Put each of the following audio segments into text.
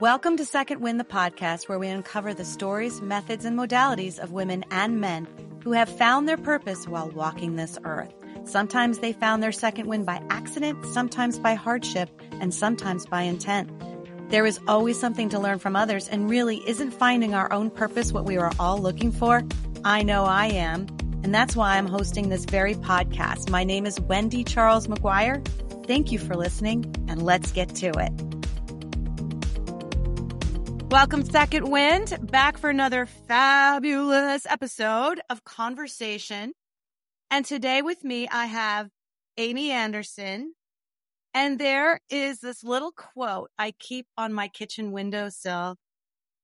Welcome to Second Wind, the podcast where we uncover the stories, methods, and modalities of women and men who have found their purpose while walking this earth. Sometimes they found their second wind by accident, sometimes by hardship, and sometimes by intent. There is always something to learn from others, and really isn't finding our own purpose what we are all looking for? I know I am. And that's why I'm hosting this very podcast. My name is Wendy Charles McGuire. Thank you for listening, and let's get to it. Welcome, Second Wind, back for another fabulous episode of Conversation. And today with me, I have Amy Anderson. And there is this little quote I keep on my kitchen windowsill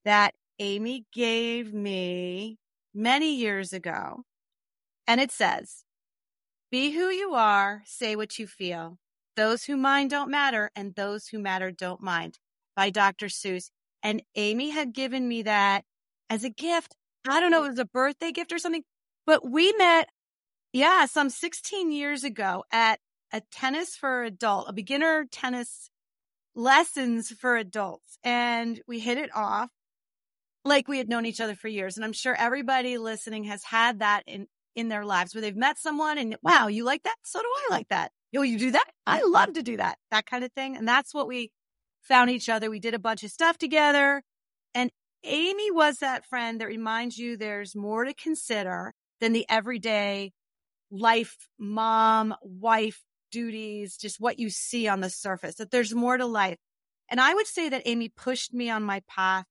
that Amy gave me many years ago. And it says, be who you are, say what you feel. Those who mind don't matter, and those who matter don't mind by Dr. Seuss. And Amy had given me that as a gift. I don't know, it was a birthday gift or something, but we met, yeah, some 16 years ago at a tennis for adult, a beginner tennis lessons for adults. And we hit it off like we had known each other for years. And I'm sure everybody listening has had that in, in their lives where they've met someone and wow, you like that? So do I like that. Yo, you do that? I love to do that, that kind of thing. And that's what we found each other. We did a bunch of stuff together. And Amy was that friend that reminds you there's more to consider than the everyday life, mom, wife duties, just what you see on the surface, that there's more to life. And I would say that Amy pushed me on my path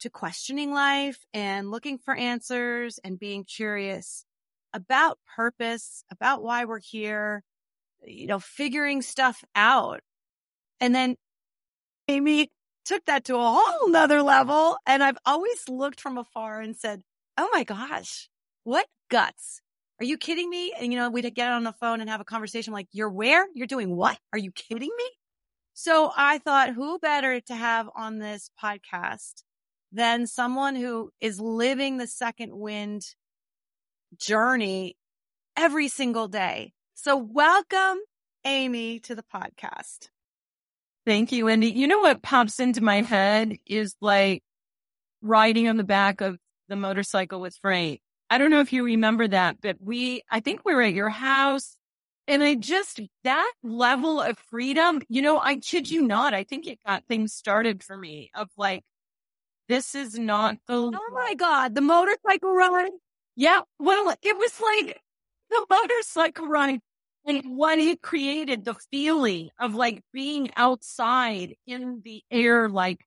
to questioning life and looking for answers and being curious about purpose, about why we're here, you know, figuring stuff out. And then Amy took that to a whole nother level. And I've always looked from afar and said, Oh my gosh, what guts? Are you kidding me? And you know, we'd get on the phone and have a conversation like, you're where? You're doing what? Are you kidding me? So I thought, who better to have on this podcast than someone who is living the second wind journey every single day. So welcome Amy to the podcast. Thank you, Wendy. You know what pops into my head is like riding on the back of the motorcycle with Frank. I don't know if you remember that, but we, I think we were at your house and I just, that level of freedom, you know, I kid you not, I think it got things started for me of like, this is not the. Oh my God, the motorcycle ride? Yeah. Well, it was like the motorcycle ride and what it created, the feeling of like being outside in the air, like,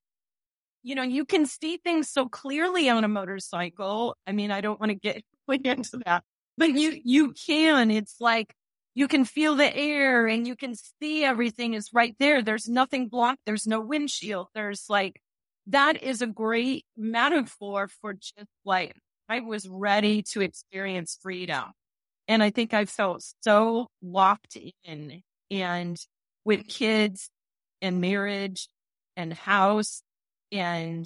you know, you can see things so clearly on a motorcycle. I mean, I don't want to get into that, but you, you can. It's like you can feel the air and you can see everything is right there. There's nothing blocked. There's no windshield. There's like, that is a great metaphor for just like, I was ready to experience freedom. And I think I felt so locked in and with kids and marriage and house and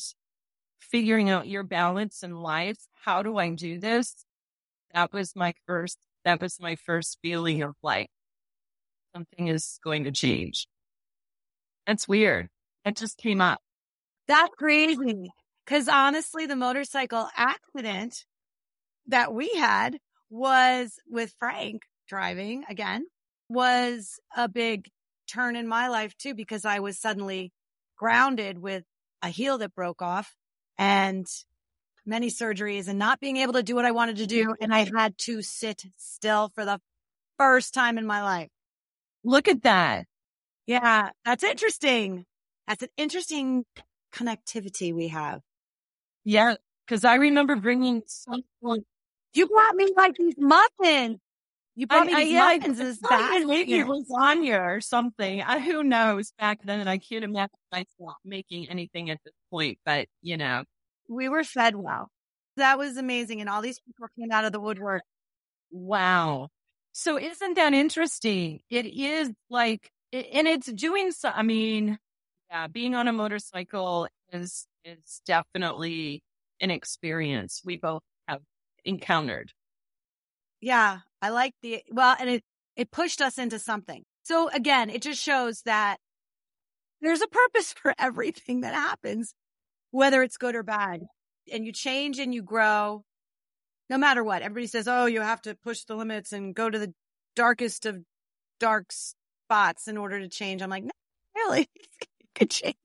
figuring out your balance in life. How do I do this? That was my first, that was my first feeling of like something is going to change. That's weird. It just came up. That's crazy. Cause honestly, the motorcycle accident that we had was with Frank driving again was a big turn in my life too, because I was suddenly grounded with a heel that broke off and many surgeries and not being able to do what I wanted to do. And I had to sit still for the first time in my life. Look at that. Yeah, that's interesting. That's an interesting connectivity we have. Yeah, because I remember bringing someone you brought me like these muffins. You brought I, me these I, muffins. Is that maybe it was lasagna or something? I, who knows? Back then, I can't imagine myself making anything at this point. But you know, we were fed well. That was amazing, and all these people came out of the woodwork. Wow. So isn't that interesting? It is like, and it's doing so. I mean, yeah, being on a motorcycle is is definitely an experience. We both encountered. Yeah, I like the well, and it it pushed us into something. So again, it just shows that there's a purpose for everything that happens, whether it's good or bad. And you change and you grow no matter what. Everybody says, oh, you have to push the limits and go to the darkest of dark spots in order to change. I'm like, no, really, you could change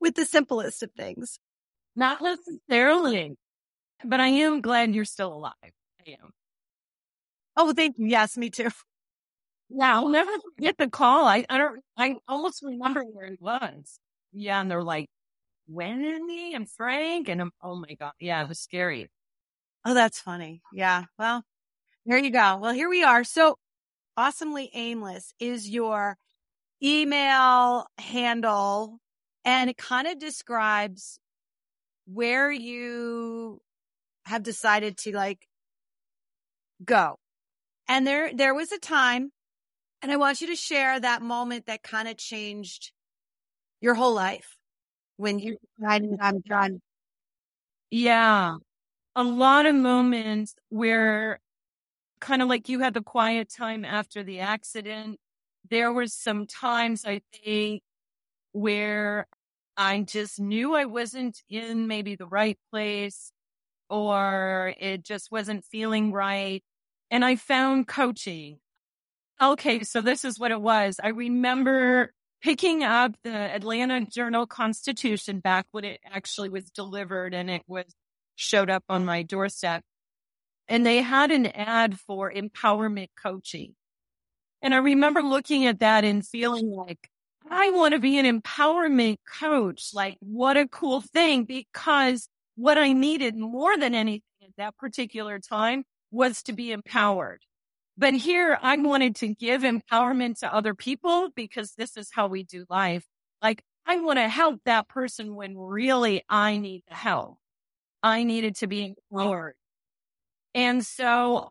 with the simplest of things. Not necessarily, but I am glad you're still alive. I am. Oh, thank you. Yes, me too. Yeah, I'll never forget the call. I, I don't, I almost remember where it was. Yeah. And they're like, Wendy and Frank. And I'm, oh my God. Yeah. It was scary. Oh, that's funny. Yeah. Well, there you go. Well, here we are. So awesomely aimless is your email handle and it kind of describes where you have decided to like go. And there, there was a time and I want you to share that moment that kind of changed your whole life when you decided I'm done. Yeah. A lot of moments where kind of like you had the quiet time after the accident. There was some times I think where I just knew I wasn't in maybe the right place or it just wasn't feeling right. And I found coaching. Okay. So this is what it was. I remember picking up the Atlanta Journal Constitution back when it actually was delivered and it was showed up on my doorstep. And they had an ad for empowerment coaching. And I remember looking at that and feeling like, I want to be an empowerment coach. Like, what a cool thing because what I needed more than anything at that particular time was to be empowered. But here I wanted to give empowerment to other people because this is how we do life. Like I want to help that person when really I need the help. I needed to be empowered. And so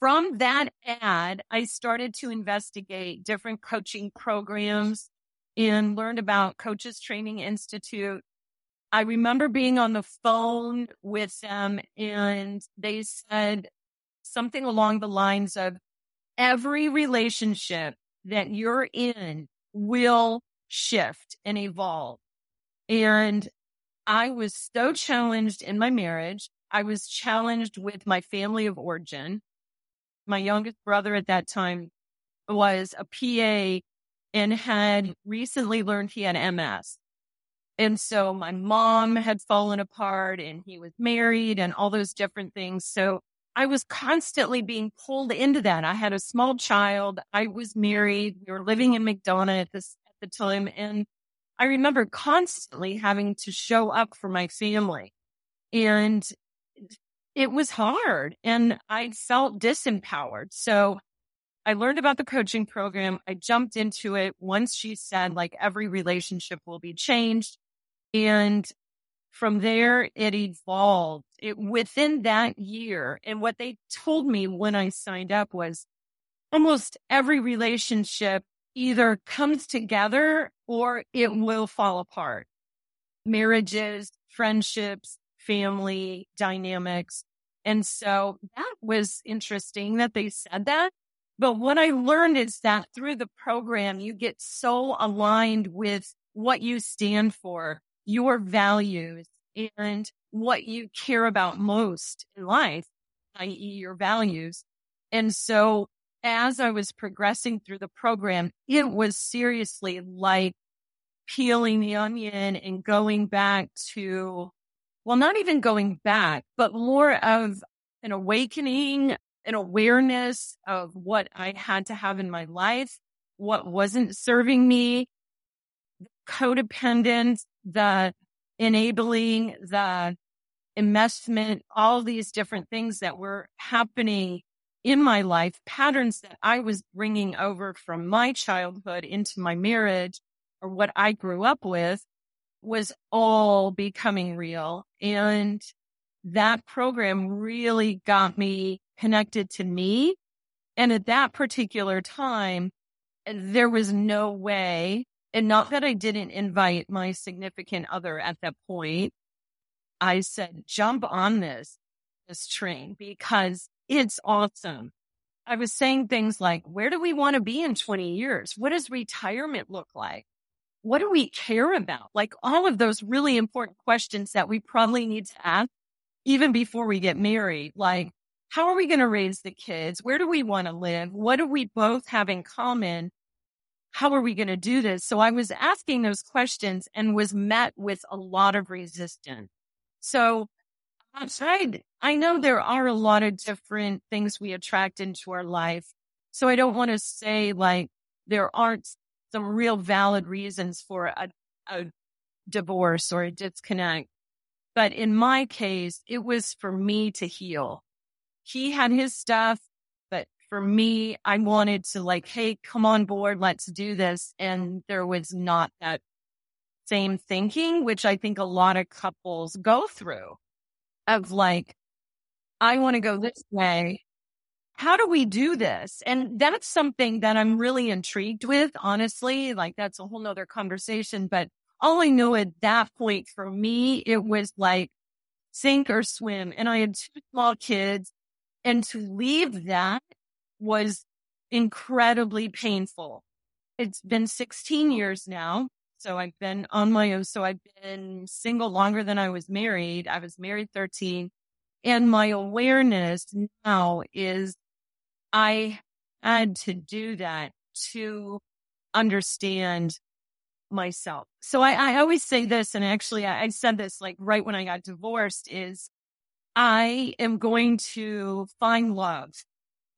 from that ad, I started to investigate different coaching programs and learned about Coaches Training Institute I remember being on the phone with them and they said something along the lines of every relationship that you're in will shift and evolve. And I was so challenged in my marriage. I was challenged with my family of origin. My youngest brother at that time was a PA and had recently learned he had MS. And so my mom had fallen apart and he was married and all those different things. So I was constantly being pulled into that. I had a small child. I was married. We were living in McDonough at this, at the time. And I remember constantly having to show up for my family and it was hard and I felt disempowered. So I learned about the coaching program. I jumped into it once she said like every relationship will be changed. And from there, it evolved it, within that year. And what they told me when I signed up was almost every relationship either comes together or it will fall apart. Marriages, friendships, family dynamics. And so that was interesting that they said that. But what I learned is that through the program, you get so aligned with what you stand for your values and what you care about most in life, i.e. your values. And so as I was progressing through the program, it was seriously like peeling the onion and going back to, well, not even going back, but more of an awakening, an awareness of what I had to have in my life, what wasn't serving me, codependence, the enabling, the investment, all these different things that were happening in my life, patterns that I was bringing over from my childhood into my marriage or what I grew up with was all becoming real. And that program really got me connected to me. And at that particular time, there was no way and not that I didn't invite my significant other at that point. I said, jump on this, this train because it's awesome. I was saying things like, where do we want to be in 20 years? What does retirement look like? what do we care about? Like all of those really important questions that we probably need to ask even before we get married. Like, how are we going to raise the kids? Where do we want to live? What do we both have in common? How are we going to do this? So I was asking those questions and was met with a lot of resistance. So outside, I know there are a lot of different things we attract into our life. So I don't want to say like there aren't some real valid reasons for a, a divorce or a disconnect. But in my case, it was for me to heal. He had his stuff, for me, I wanted to like, Hey, come on board. Let's do this. And there was not that same thinking, which I think a lot of couples go through of like, I want to go this way. How do we do this? And that's something that I'm really intrigued with, honestly. Like that's a whole nother conversation. But all I know at that point for me, it was like sink or swim. And I had two small kids and to leave that was incredibly painful. It's been 16 years now. So I've been on my own. So I've been single longer than I was married. I was married 13 and my awareness now is I had to do that to understand myself. So I, I always say this, and actually I, I said this like right when I got divorced is I am going to find love.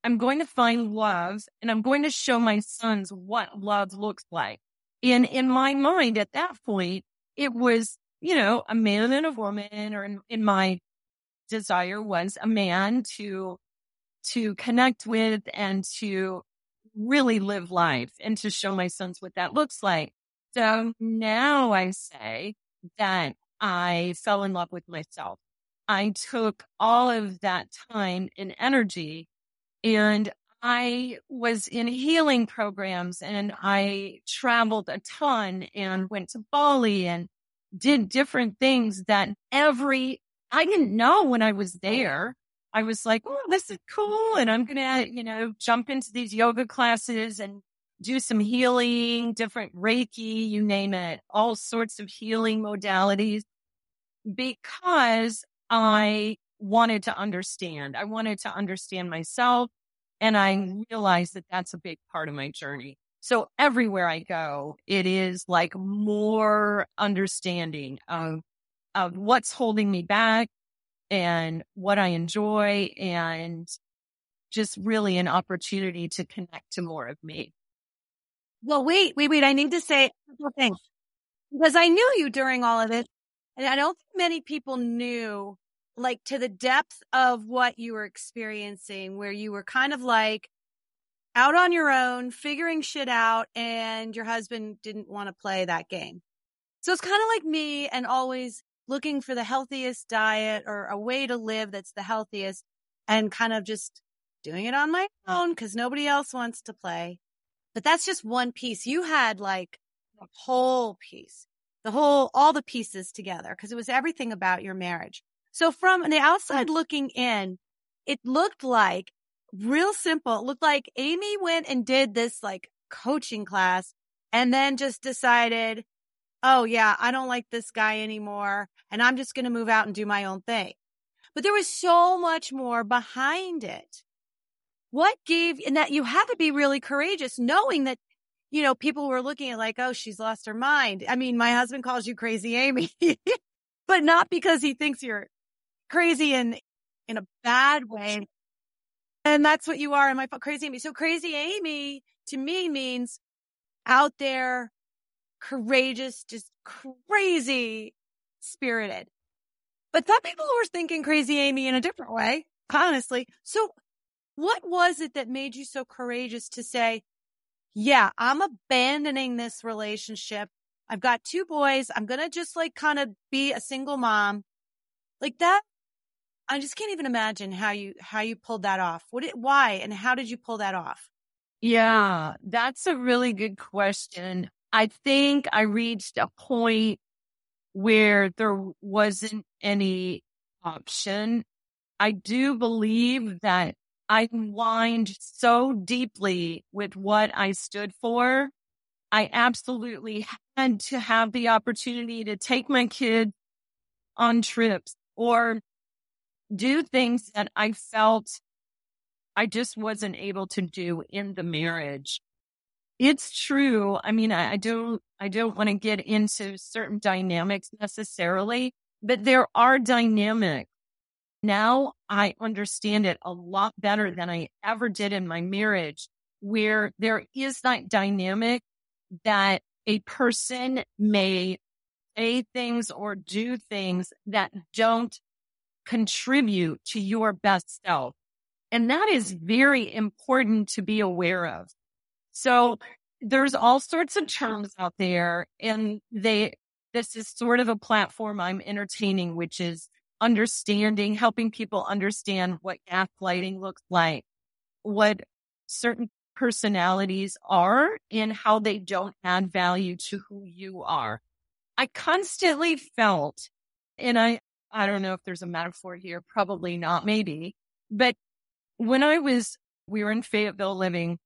I'm going to find love and I'm going to show my sons what love looks like. And in my mind at that point, it was, you know, a man and a woman, or in, in my desire was a man to, to connect with and to really live life and to show my sons what that looks like. So now I say that I fell in love with myself. I took all of that time and energy and I was in healing programs and I traveled a ton and went to Bali and did different things that every, I didn't know when I was there. I was like, oh, this is cool. And I'm going to, you know, jump into these yoga classes and do some healing, different Reiki, you name it, all sorts of healing modalities because I wanted to understand. I wanted to understand myself. And I realized that that's a big part of my journey. So everywhere I go, it is like more understanding of, of what's holding me back and what I enjoy and just really an opportunity to connect to more of me. Well, wait, wait, wait. I need to say a couple things because I knew you during all of this. And I don't think many people knew like to the depth of what you were experiencing, where you were kind of like out on your own, figuring shit out, and your husband didn't want to play that game. So it's kind of like me and always looking for the healthiest diet or a way to live that's the healthiest and kind of just doing it on my own because nobody else wants to play. But that's just one piece. You had like a whole piece, the whole, all the pieces together because it was everything about your marriage. So from the outside hmm. looking in, it looked like real simple. It looked like Amy went and did this like coaching class and then just decided, oh yeah, I don't like this guy anymore. And I'm just going to move out and do my own thing. But there was so much more behind it. What gave, and that you had to be really courageous knowing that, you know, people were looking at like, oh, she's lost her mind. I mean, my husband calls you crazy Amy, but not because he thinks you're crazy in, in a bad way. And that's what you are in my crazy Amy. So crazy Amy to me means out there, courageous, just crazy spirited. But some people were thinking crazy Amy in a different way, honestly. So what was it that made you so courageous to say, yeah, I'm abandoning this relationship. I've got two boys. I'm going to just like kind of be a single mom. Like that I just can't even imagine how you how you pulled that off. What it, why and how did you pull that off? Yeah, that's a really good question. I think I reached a point where there wasn't any option. I do believe that I aligned so deeply with what I stood for. I absolutely had to have the opportunity to take my kid on trips or do things that I felt I just wasn't able to do in the marriage. It's true. I mean, I, I don't, I don't want to get into certain dynamics necessarily, but there are dynamics. Now I understand it a lot better than I ever did in my marriage, where there is that dynamic that a person may say things or do things that don't contribute to your best self. And that is mm-hmm. very important to be aware of. So there's all sorts of terms out there and they, this is sort of a platform I'm entertaining, which is understanding, helping people understand what gaslighting looks like, what certain personalities are and how they don't add value to who you are. I constantly felt, and I, I don't know if there's a metaphor here, probably not, maybe, but when I was, we were in Fayetteville living,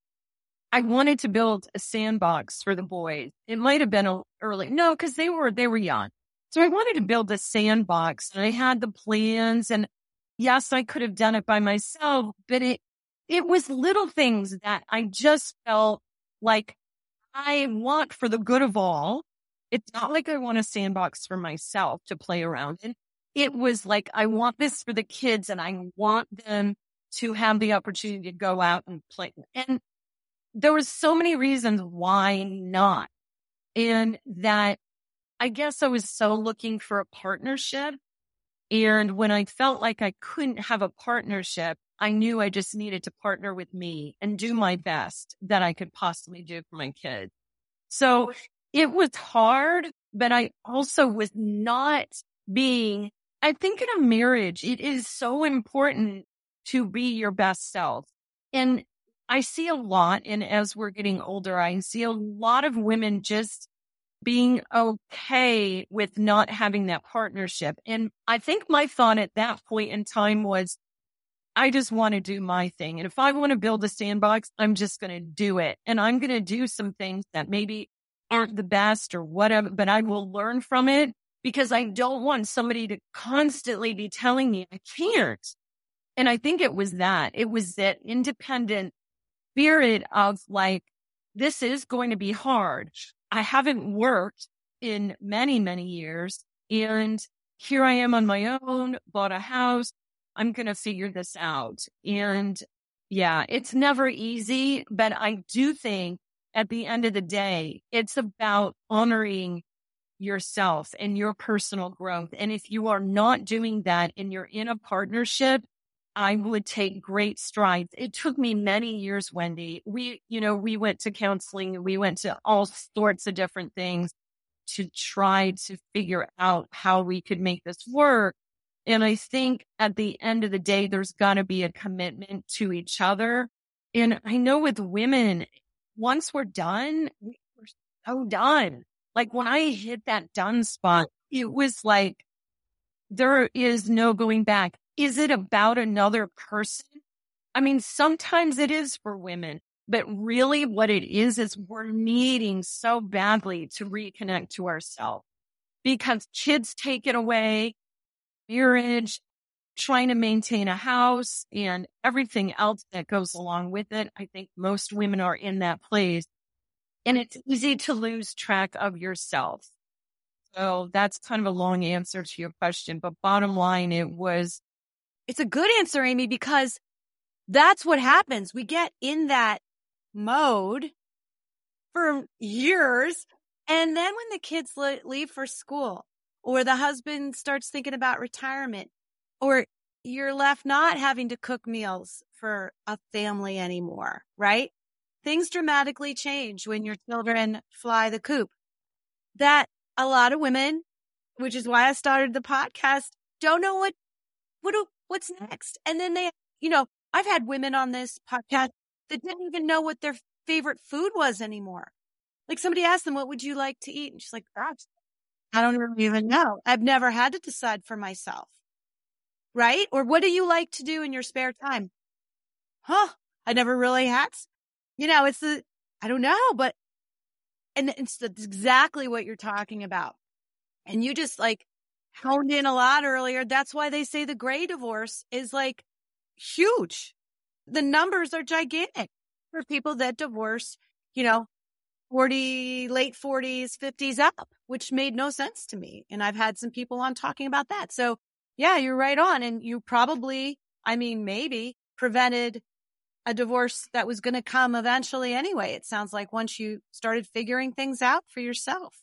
I wanted to build a sandbox for the boys. It might have been a early, no, because they were, they were young. So I wanted to build a sandbox and I had the plans and yes, I could have done it by myself, but it, it was little things that I just felt like I want for the good of all. It's not like I want a sandbox for myself to play around in. It was like, I want this for the kids and I want them to have the opportunity to go out and play. And there was so many reasons why not. And that I guess I was so looking for a partnership. And when I felt like I couldn't have a partnership, I knew I just needed to partner with me and do my best that I could possibly do for my kids. So it was hard, but I also was not being, I think in a marriage, it is so important to be your best self. And I see a lot, and as we're getting older, I see a lot of women just being okay with not having that partnership. And I think my thought at that point in time was, I just want to do my thing. And if I want to build a sandbox, I'm just going to do it. And I'm going to do some things that maybe aren't the best or whatever, but I will learn from it because I don't want somebody to constantly be telling me I can't. And I think it was that. It was that independent spirit of like, this is going to be hard. I haven't worked in many, many years. And here I am on my own, bought a house, I'm going to figure this out. And yeah, it's never easy, but I do think at the end of the day, it's about honoring yourself and your personal growth. And if you are not doing that and you're in a partnership, I would take great strides. It took me many years, Wendy. We, you know, we went to counseling, we went to all sorts of different things to try to figure out how we could make this work. And I think at the end of the day, there's got to be a commitment to each other. And I know with women, once we're done, we're so done. Like when I hit that done spot, it was like, there is no going back. Is it about another person? I mean, sometimes it is for women, but really what it is, is we're needing so badly to reconnect to ourselves because kids take it away marriage, trying to maintain a house and everything else that goes along with it. I think most women are in that place and it's easy to lose track of yourself. So that's kind of a long answer to your question, but bottom line, it was. It's a good answer, Amy, because that's what happens. We get in that mode for years. And then when the kids leave for school or the husband starts thinking about retirement, or you're left not having to cook meals for a family anymore, right? Things dramatically change when your children fly the coop. That a lot of women, which is why I started the podcast, don't know what, what, what's next. And then they, you know, I've had women on this podcast that didn't even know what their favorite food was anymore. Like somebody asked them, what would you like to eat? And she's like, gosh, I don't even know. I've never had to decide for myself. Right? Or what do you like to do in your spare time? Huh? I never really had. You know, it's the, I don't know, but and it's exactly what you're talking about. And you just like honed in a lot earlier. That's why they say the gray divorce is like huge. The numbers are gigantic for people that divorce, you know, 40, late 40s, 50s up, which made no sense to me. And I've had some people on talking about that. So yeah, you're right on. And you probably, I mean, maybe prevented a divorce that was going to come eventually anyway. It sounds like once you started figuring things out for yourself.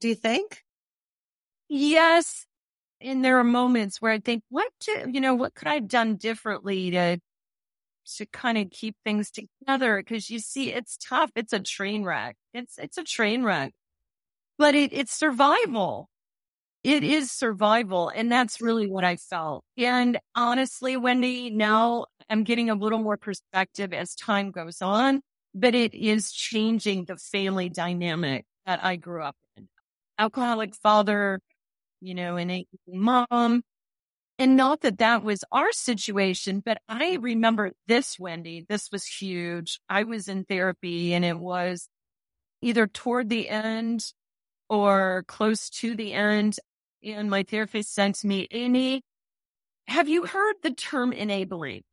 Do you think? Yes. And there are moments where I think, what, to, you know, what could I have done differently to, to kind of keep things together? Cause you see, it's tough. It's a train wreck. It's, it's a train wreck, but it, it's survival. It is survival. And that's really what I felt. And honestly, Wendy, now I'm getting a little more perspective as time goes on, but it is changing the family dynamic that I grew up in. Alcoholic father, you know, an eight mom. And not that that was our situation, but I remember this, Wendy. This was huge. I was in therapy and it was either toward the end or close to the end. And my therapist sent me, Amy, have you heard the term enabling?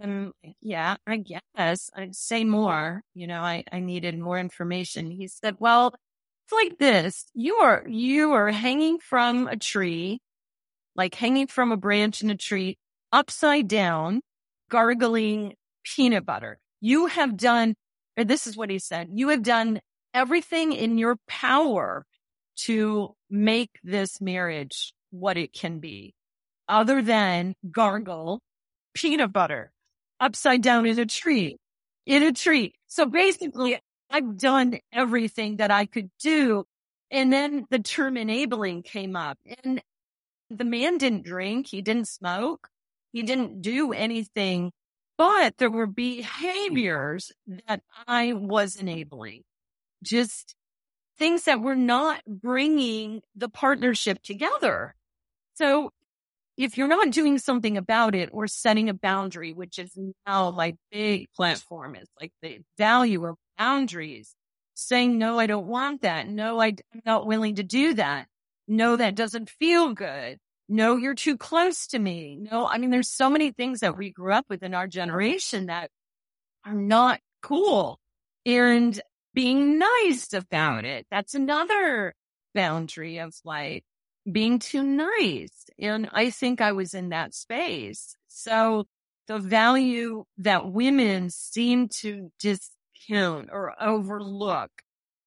And yeah, I guess I'd say more. You know, I, I needed more information. He said, well, it's like this. You are, you are hanging from a tree, like hanging from a branch in a tree upside down, gargling peanut butter. You have done, or this is what he said. You have done everything in your power to make this marriage what it can be other than gargle peanut butter upside down in a tree, in a tree. So basically I've done everything that I could do. And then the term enabling came up and the man didn't drink. He didn't smoke. He didn't do anything, but there were behaviors that I was enabling. Just things that were not bringing the partnership together. So if you're not doing something about it or setting a boundary, which is now like big platform, it's like the value of boundaries, saying, no, I don't want that. No, I'm not willing to do that. No, that doesn't feel good. No, you're too close to me. No, I mean, there's so many things that we grew up with in our generation that are not cool and being nice about it. That's another boundary of like, being too nice. And I think I was in that space. So the value that women seem to discount or overlook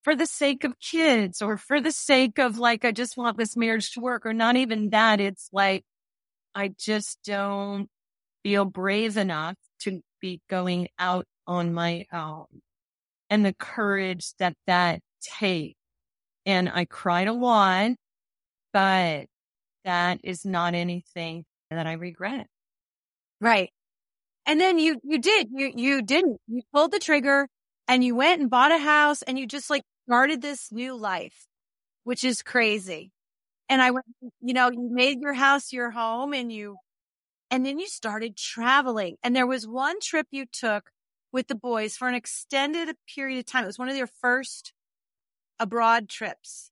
for the sake of kids or for the sake of like, I just want this marriage to work or not even that. It's like, I just don't feel brave enough to be going out on my own and the courage that that takes. And I cried a lot but that is not anything that I regret. Right. And then you, you did, you, you didn't, you pulled the trigger and you went and bought a house and you just like started this new life, which is crazy. And I went, you know, you made your house your home and you, and then you started traveling. And there was one trip you took with the boys for an extended period of time. It was one of your first abroad trips.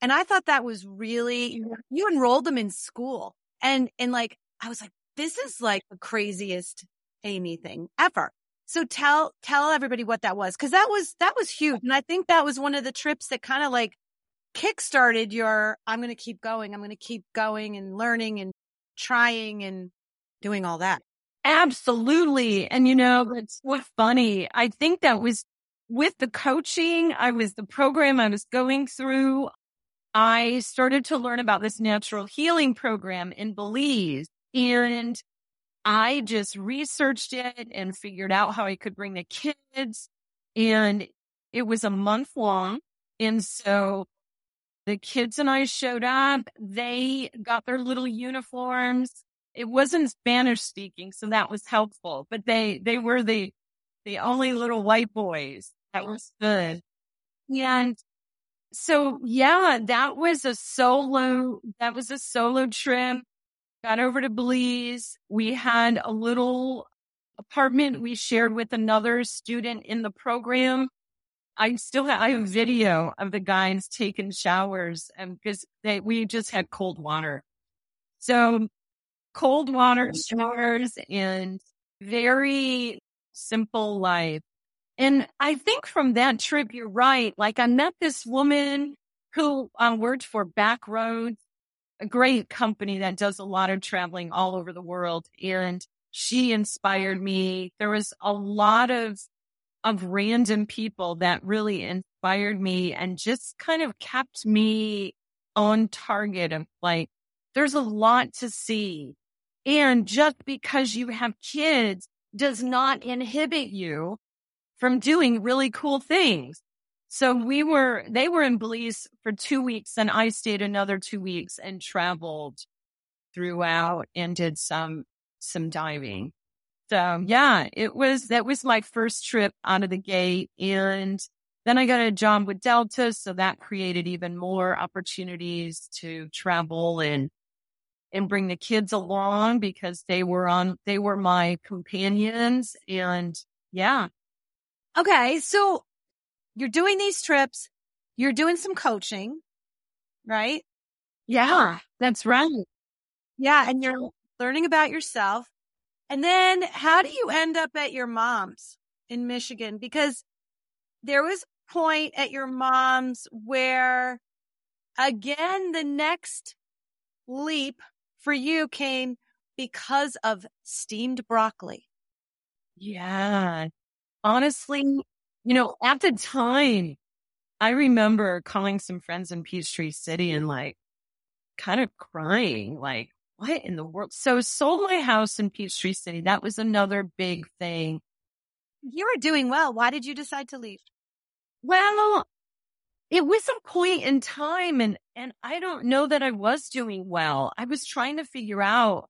And I thought that was really, you enrolled them in school. And, and like, I was like, this is like the craziest Amy thing ever. So tell, tell everybody what that was. Cause that was, that was huge. And I think that was one of the trips that kind of like kickstarted your, I'm going to keep going. I'm going to keep going and learning and trying and doing all that. Absolutely. And you know, it's what's funny. I think that was with the coaching. I was the program I was going through. I started to learn about this natural healing program in Belize and I just researched it and figured out how I could bring the kids and it was a month long. And so the kids and I showed up. They got their little uniforms. It wasn't Spanish speaking, so that was helpful, but they, they were the, the only little white boys. That was good. And so yeah, that was a solo, that was a solo trip. Got over to Belize. We had a little apartment we shared with another student in the program. I still have, I have video of the guys taking showers and because they, we just had cold water. So cold water showers and very simple life. And I think from that trip, you're right. Like I met this woman who um, worked for Backroads, a great company that does a lot of traveling all over the world. And she inspired me. There was a lot of of random people that really inspired me and just kind of kept me on target of like, there's a lot to see. And just because you have kids does not inhibit you from doing really cool things. So we were, they were in Belize for two weeks and I stayed another two weeks and traveled throughout and did some, some diving. So yeah, it was, that was my first trip out of the gate. And then I got a job with Delta. So that created even more opportunities to travel and, and bring the kids along because they were on, they were my companions. And yeah. Okay. So you're doing these trips, you're doing some coaching, right? Yeah, um, that's right. Yeah. And you're learning about yourself. And then how do you end up at your mom's in Michigan? Because there was a point at your mom's where again, the next leap for you came because of steamed broccoli. Yeah. Honestly, you know, at the time, I remember calling some friends in Peachtree City and like kind of crying, like, what in the world? So sold my house in Peachtree City. That was another big thing. You were doing well. Why did you decide to leave? Well, it was a point in time and, and I don't know that I was doing well. I was trying to figure out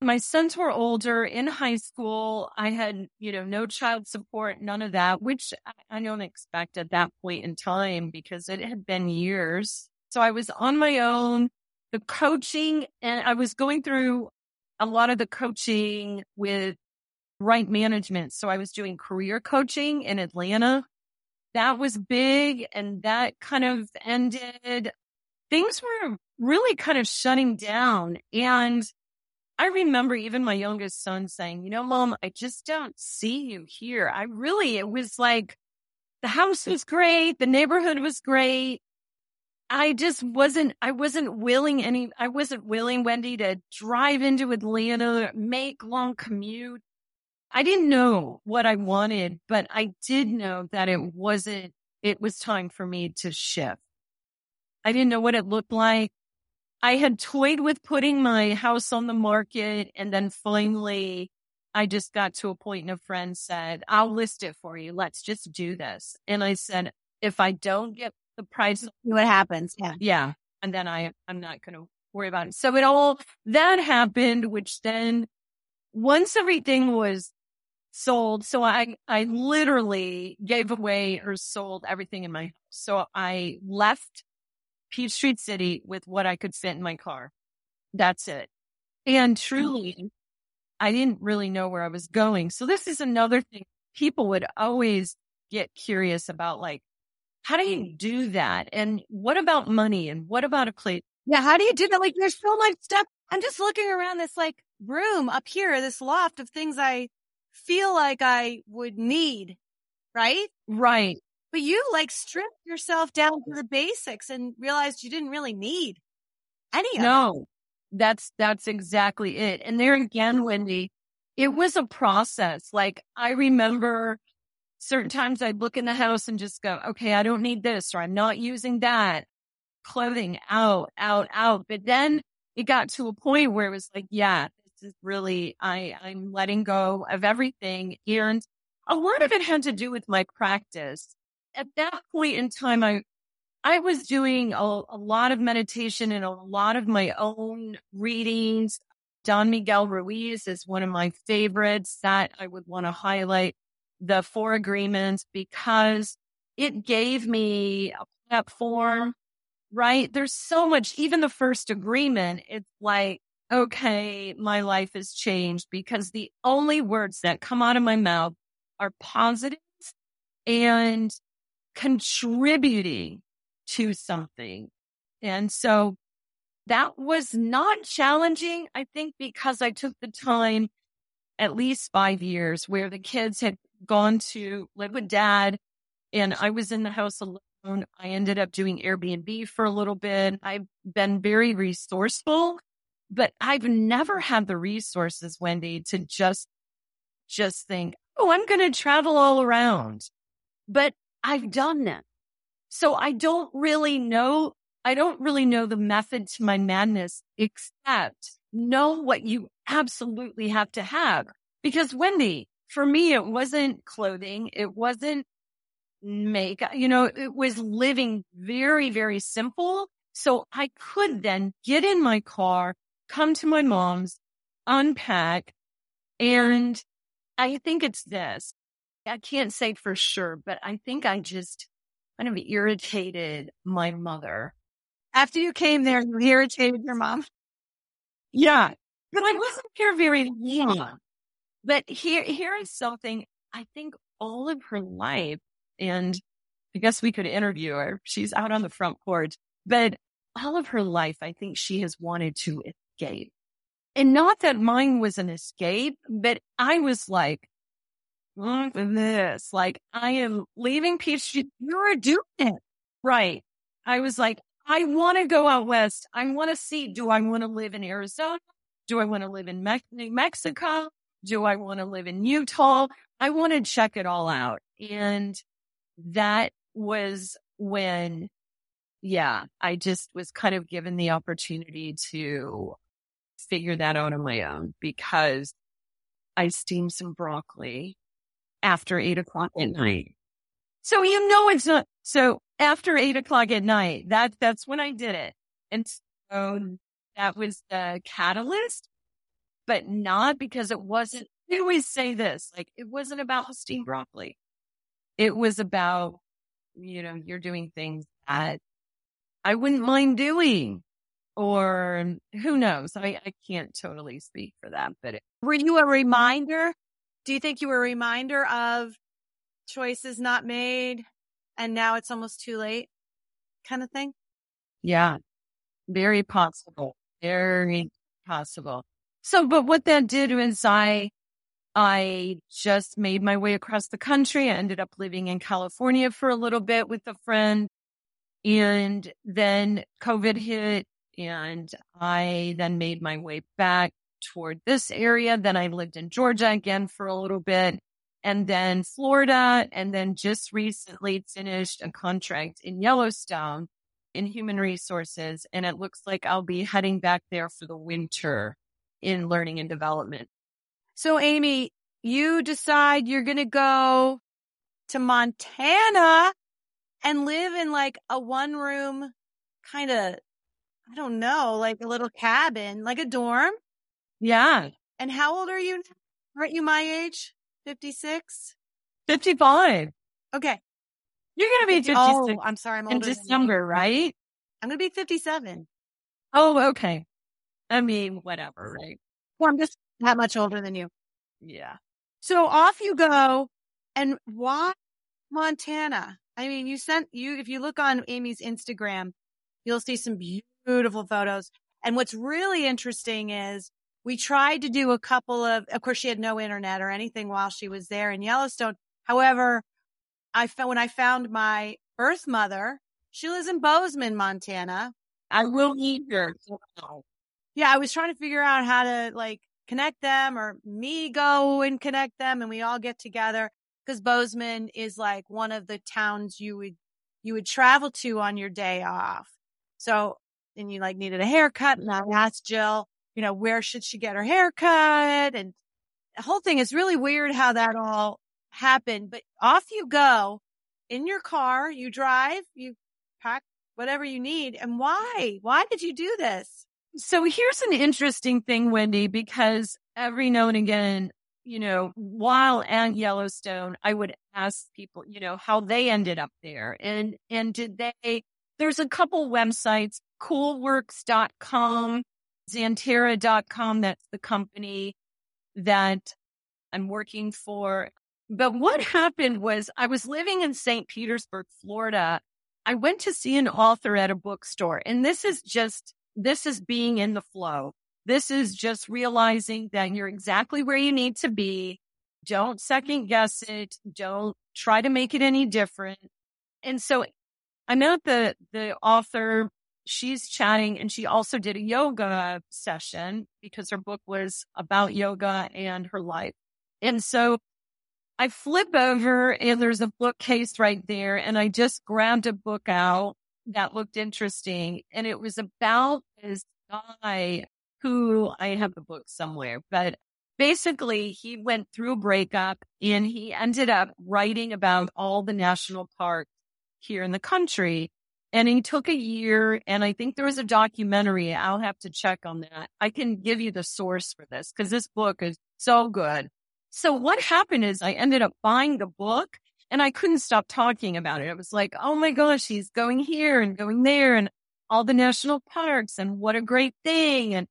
my sons were older in high school. I had, you know, no child support, none of that, which I don't expect at that point in time because it had been years. So I was on my own the coaching and I was going through a lot of the coaching with right management. So I was doing career coaching in Atlanta. That was big and that kind of ended. Things were really kind of shutting down. And I remember even my youngest son saying, you know, mom, I just don't see you here. I really, it was like the house was great. The neighborhood was great. I just wasn't, I wasn't willing any, I wasn't willing, Wendy, to drive into Atlanta, make long commute. I didn't know what I wanted, but I did know that it wasn't, it was time for me to shift. I didn't know what it looked like. I had toyed with putting my house on the market and then finally I just got to a point and a friend said, I'll list it for you. Let's just do this. And I said, if I don't get the price. What happens. Yeah. Yeah. And then I, I'm not going to worry about it. So it all that happened, which then once everything was sold, so I, I literally gave away or sold everything in my house. So I left Peachtree City with what I could fit in my car. That's it. And truly, mm-hmm. I didn't really know where I was going. So this is another thing people would always get curious about, like, how do you mm. do that? And what about money? And what about a plate? Yeah. How do you do that? Like there's so much stuff. I'm just looking around this like room up here, this loft of things I feel like I would need. Right. Right. But you like stripped yourself down to the basics and realized you didn't really need any of no, it. that's, that's exactly it. And there again, mm-hmm. Wendy, it was a process. Like I remember certain times I'd look in the house and just go, okay, I don't need this or I'm not using that clothing out, out, out. But then it got to a point where it was like, yeah, this is really, I, I'm letting go of everything. And a lot of it had to do with my practice. At that point in time, I, I was doing a, a lot of meditation and a lot of my own readings. Don Miguel Ruiz is one of my favorites that I would want to highlight the four agreements because it gave me a platform, right? There's so much, even the first agreement, it's like, okay, my life has changed because the only words that come out of my mouth are positive and contributing to something. And so that was not challenging, I think, because I took the time at least five years where the kids had gone to live with dad and I was in the house alone. I ended up doing Airbnb for a little bit. I've been very resourceful, but I've never had the resources, Wendy, to just, just think, Oh, I'm going to travel all around, but I've done that. So I don't really know. I don't really know the method to my madness, except know what you absolutely have to have. Because Wendy, for me, it wasn't clothing. It wasn't makeup. You know, it was living very, very simple. So I could then get in my car, come to my mom's, unpack. And I think it's this. I can't say for sure, but I think I just kind of irritated my mother. After you came there, you irritated your mom? Yeah. But I wasn't here very long. But here, here is something I think all of her life, and I guess we could interview her. She's out on the front porch, but all of her life, I think she has wanted to escape. And not that mine was an escape, but I was like, look at this. Like, I am leaving Peach. You're doing it. Right. I was like, I want to go out west. I want to see, do I want to live in Arizona? Do I want to live in Me- New Mexico? Do I want to live in Utah? I want to check it all out. And that was when, yeah, I just was kind of given the opportunity to figure that out on my own because I steamed some broccoli after eight o'clock at night. So you know it's not so after eight o'clock at night, that that's when I did it. And so that was the catalyst, but not because it wasn't I always say this, like it wasn't about steamed broccoli. It was about, you know, you're doing things that I wouldn't mind doing or who knows? I, I can't totally speak for that, but it, were you a reminder? Do you think you were a reminder of choices not made and now it's almost too late kind of thing? Yeah, very possible. Very possible. So, but what that did was I, I just made my way across the country. I ended up living in California for a little bit with a friend. And then COVID hit and I then made my way back toward this area. Then I lived in Georgia again for a little bit and then Florida. And then just recently finished a contract in Yellowstone in human resources. And it looks like I'll be heading back there for the winter in learning and development. So Amy, you decide you're going to go to Montana and live in like a one room kind of I don't know, like a little cabin, like a dorm. Yeah. And how old are you? Aren't you my age? 56? 55. Okay. You're going to be 56. Oh, I'm sorry. I'm in December, right? I'm going to be 57. Oh, okay. I mean, whatever, right? Well, I'm just that much older than you. Yeah. So off you go. And why Montana? I mean, you sent you, if you look on Amy's Instagram, you'll see some beautiful photos. And what's really interesting is we tried to do a couple of, of course, she had no internet or anything while she was there in Yellowstone. However, I found when I found my birth mother, she lives in Bozeman, Montana. I will meet her. Yeah, I was trying to figure out how to like connect them or me go and connect them and we all get together because Bozeman is like one of the towns you would you would travel to on your day off. So and you like needed a haircut. And I asked Jill, you know, where should she get her haircut? And the whole thing is really weird how that all happened, but off you go in your car, you drive, you pack whatever you need. And why? Why did you do this? So here's an interesting thing, Wendy, because every now and again, you know, while at Yellowstone, I would ask people, you know, how they ended up there and, and did they, there's a couple websites, coolworks.com, Xanterra.com. That's the company that I'm working for. But what happened was I was living in St. Petersburg, Florida. I went to see an author at a bookstore and this is just, this is being in the flow. This is just realizing that you're exactly where you need to be. Don't second guess it. Don't try to make it any different. And so I met the, the author. She's chatting and she also did a yoga session because her book was about yoga and her life. And so I flip over and there's a bookcase right there and I just grabbed a book out that looked interesting and it was about this guy who I have the book somewhere, but basically he went through a breakup and he ended up writing about all the national parks here in the country. And he took a year and I think there was a documentary. I'll have to check on that. I can give you the source for this because this book is so good. So what happened is I ended up buying the book and I couldn't stop talking about it. It was like, Oh my gosh, he's going here and going there and all the national parks and what a great thing. And,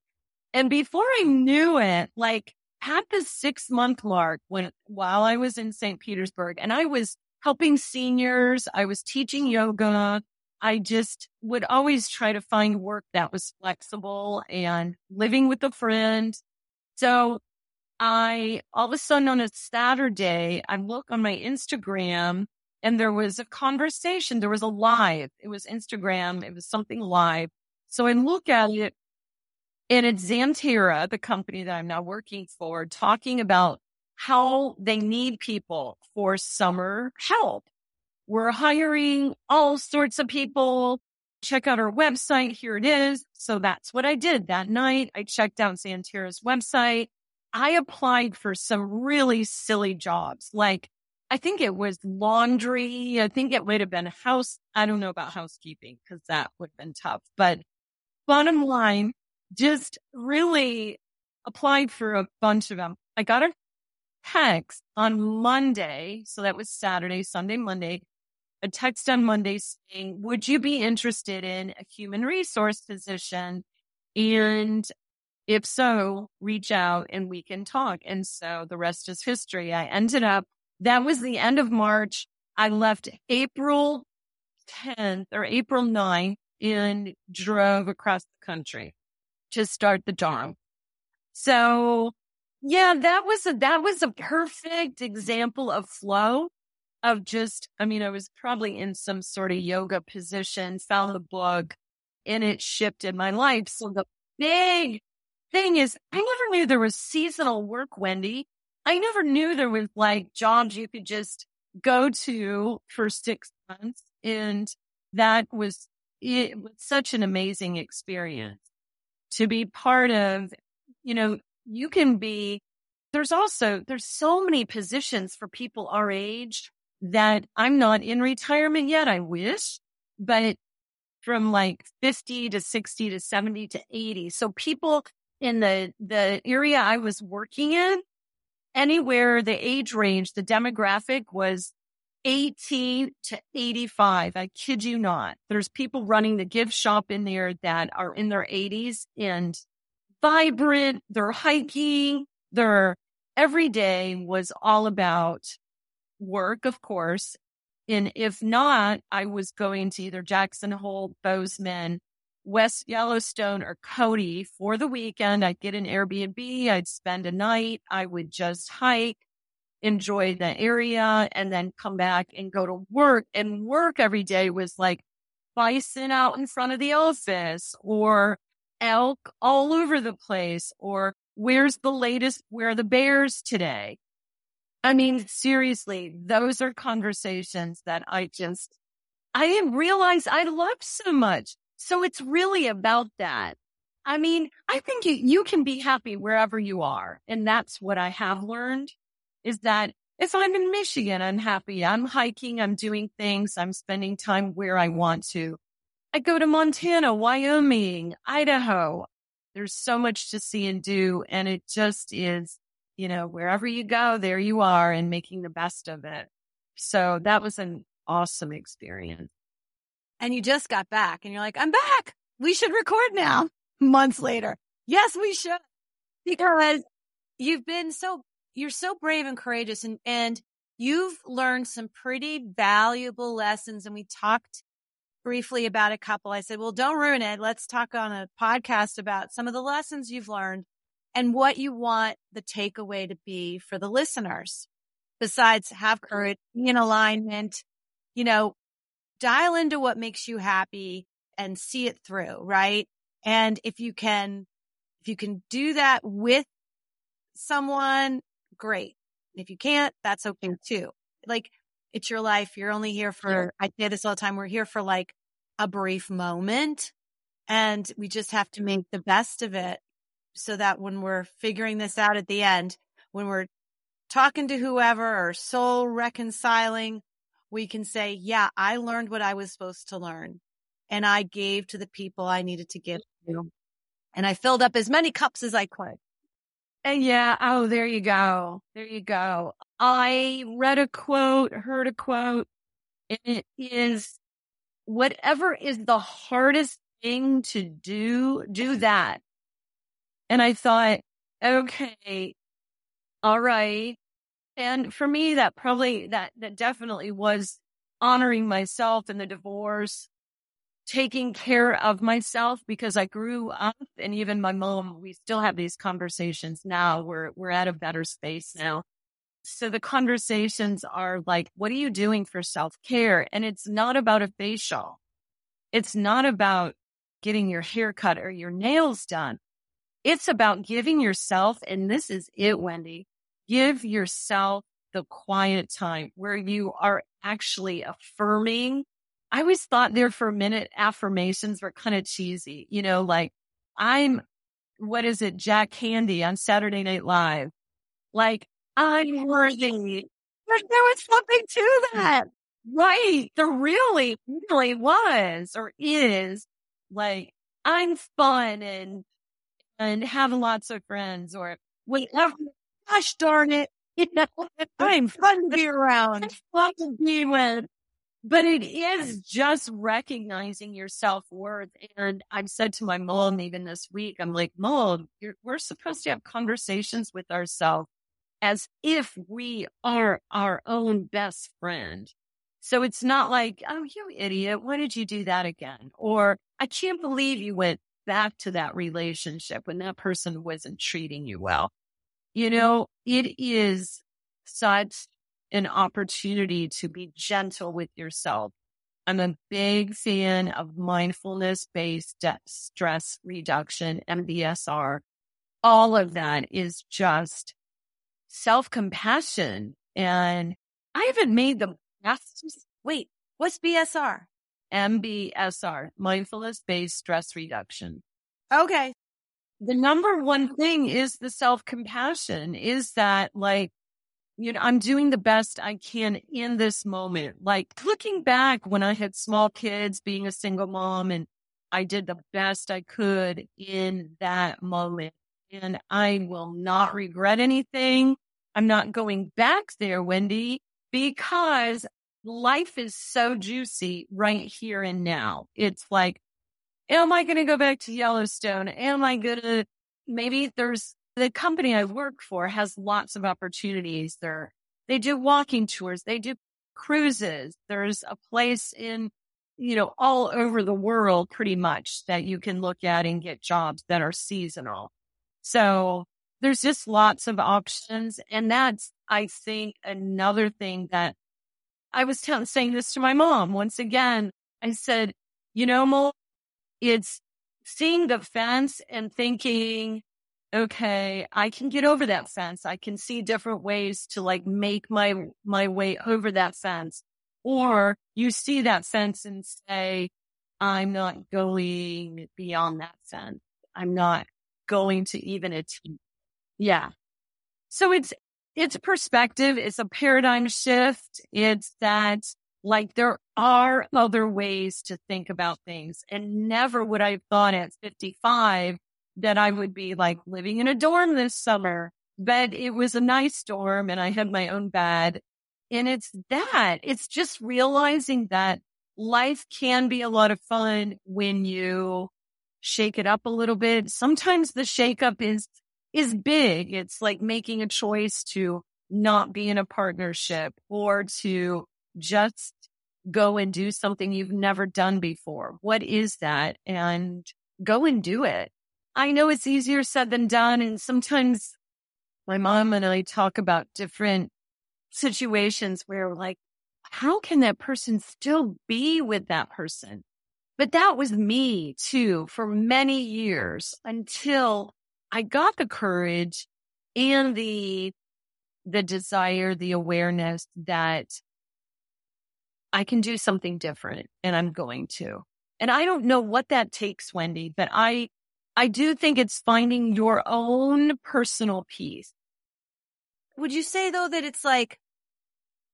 and before I knew it, like at the six month mark when, while I was in St. Petersburg and I was helping seniors, I was teaching yoga. I just would always try to find work that was flexible and living with a friend. So I all of a sudden on a Saturday, I look on my Instagram and there was a conversation. There was a live. It was Instagram. It was something live. So I look at it and it's Xanterra, the company that I'm now working for, talking about how they need people for summer help. We're hiring all sorts of people. Check out our website. Here it is. So that's what I did that night. I checked out Xanterra's website. I applied for some really silly jobs. Like I think it was laundry. I think it might have been house. I don't know about housekeeping because that would have been tough, but bottom line, just really applied for a bunch of them. I got a text on Monday. So that was Saturday, Sunday, Monday, a text on Monday saying, would you be interested in a human resource position? And if so, reach out and we can talk. And so the rest is history. I ended up, that was the end of March. I left April 10th or April 9th and drove across the country to start the Dharm. So yeah, that was a, that was a perfect example of flow of just, I mean, I was probably in some sort of yoga position, found the book and it shifted my life. So the big thing is, I never knew there was seasonal work, Wendy. I never knew there was like jobs you could just go to for six months. And that was, it was such an amazing experience to be part of, you know, you can be, there's also, there's so many positions for people our age that I'm not in retirement yet. I wish, but from like 50 to 60 to 70 to 80. So people in the, the area I was working in, anywhere the age range, the demographic was 18 to 85. I kid you not. There's people running the gift shop in there that are in their 80s and vibrant. They're hiking. They're every day was all about work, of course. And if not, I was going to either Jackson Hole, Bozeman, West Yellowstone or Cody for the weekend. I'd get an Airbnb. I'd spend a night. I would just hike, enjoy the area and then come back and go to work and work every day was like bison out in front of the office or elk all over the place or where's the latest, where are the bears today? I mean, seriously, those are conversations that I just, I didn't realize I love so much. So it's really about that. I mean, I think you, you can be happy wherever you are. And that's what I have learned is that if I'm in Michigan, I'm happy. I'm hiking. I'm doing things. I'm spending time where I want to. I go to Montana, Wyoming, Idaho. There's so much to see and do. And it just is, you know, wherever you go, there you are and making the best of it. So that was an awesome experience. And you just got back and you're like, I'm back. We should record now months later. Yes, we should because you've been so, you're so brave and courageous and, and you've learned some pretty valuable lessons and we talked briefly about a couple. I said, well, don't ruin it. Let's talk on a podcast about some of the lessons you've learned and what you want the takeaway to be for the listeners. Besides have courage, be in alignment, you know, dial into what makes you happy and see it through, right? And if you can, if you can do that with someone, great. If you can't, that's okay too. Like it's your life. You're only here for, I say this all the time. We're here for like a brief moment and we just have to make the best of it so that when we're figuring this out at the end, when we're talking to whoever or soul reconciling, we can say, yeah, I learned what I was supposed to learn and I gave to the people I needed to give to. And I filled up as many cups as I could. And yeah. Oh, there you go. There you go. I read a quote, heard a quote, and it is whatever is the hardest thing to do, do that. And I thought, okay, all right. And for me, that probably, that, that definitely was honoring myself in the divorce, taking care of myself because I grew up and even my mom, we still have these conversations now. We're, we're at a better space now. So the conversations are like, what are you doing for self care? And it's not about a facial. It's not about getting your hair cut or your nails done. It's about giving yourself, and this is it, Wendy, give yourself the quiet time where you are actually affirming. I always thought there for a minute affirmations were kind of cheesy, you know, like I'm, what is it, Jack Handey on Saturday Night Live. Like I'm worthy. But there was something to mm. that. Right. There really, really was or is like I'm fun and and have lots of friends or whatever. Gosh darn it. I'm fun to be around. Fun to be with. But it is just recognizing your self worth. And I've said to my mom even this week, I'm like, Mom, we're supposed to have conversations with ourselves as if we are our own best friend. So it's not like, oh, you idiot. Why did you do that again? Or I can't believe you went back to that relationship when that person wasn't treating you well. You mm-hmm. know, it is such an opportunity to be gentle with yourself. I'm a big fan of mindfulness based stress reduction, MBSR. All of that is just self compassion. And I haven't made the best. Wait, what's BSR? MBSR, mindfulness based stress reduction. Okay. The number one thing is the self compassion is that like, you know, I'm doing the best I can in this moment. Like looking back when I had small kids, being a single mom, and I did the best I could in that moment. And I will not regret anything. I'm not going back there, Wendy, because life is so juicy right here and now. It's like, am I going to go back to Yellowstone? Am I going to, maybe there's the company I work for has lots of opportunities there. They do walking tours. They do cruises. There's a place in, you know, all over the world pretty much that you can look at and get jobs that are seasonal. So there's just lots of options. And that's, I think, another thing that I was t- saying this to my mom once again. I said, you know, Mo, it's seeing the fence and thinking, okay, I can get over that fence. I can see different ways to like make my, my way over that fence. Or you see that fence and say, I'm not going beyond that fence. I'm not going to even attempt. Yeah. So it's, it's perspective. It's a paradigm shift. It's that like there are other ways to think about things and never would I have thought at 55 that I would be like living in a dorm this summer, but it was a nice dorm and I had my own bed. And it's that it's just realizing that life can be a lot of fun when you shake it up a little bit. Sometimes the shake up is is big. It's like making a choice to not be in a partnership or to just go and do something you've never done before? What is that? And go and do it. I know it's easier said than done. And sometimes my mom and I talk about different situations where like, how can that person still be with that person? But that was me too for many years until I got the courage and the, the desire, the awareness that I can do something different and I'm going to. And I don't know what that takes, Wendy, but I, I do think it's finding your own personal peace. Would you say though that it's like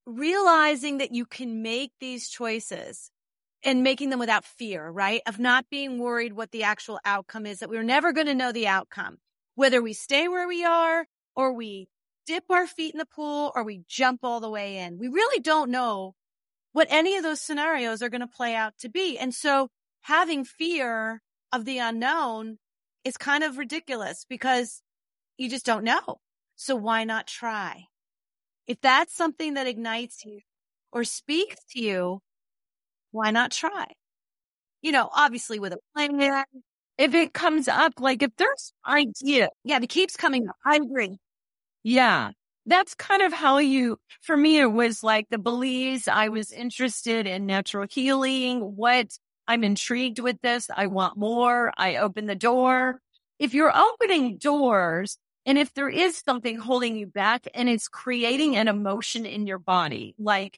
realizing that you can make these choices and making them without fear, right? Of not being worried what the actual outcome is, that we're never going to know the outcome, whether we stay where we are or we dip our feet in the pool or we jump all the way in. We really don't know what any of those scenarios are going to play out to be. And so having fear of the unknown is kind of ridiculous because you just don't know. So why not try? If that's something that ignites you or speaks to you, why not try? You know, obviously with a plan. If it comes up, like if there's idea. Yeah, it keeps coming up. I agree. Yeah that's kind of how you, for me, it was like the beliefs. I was interested in natural healing. What I'm intrigued with this. I want more. I open the door. If you're opening doors and if there is something holding you back and it's creating an emotion in your body, like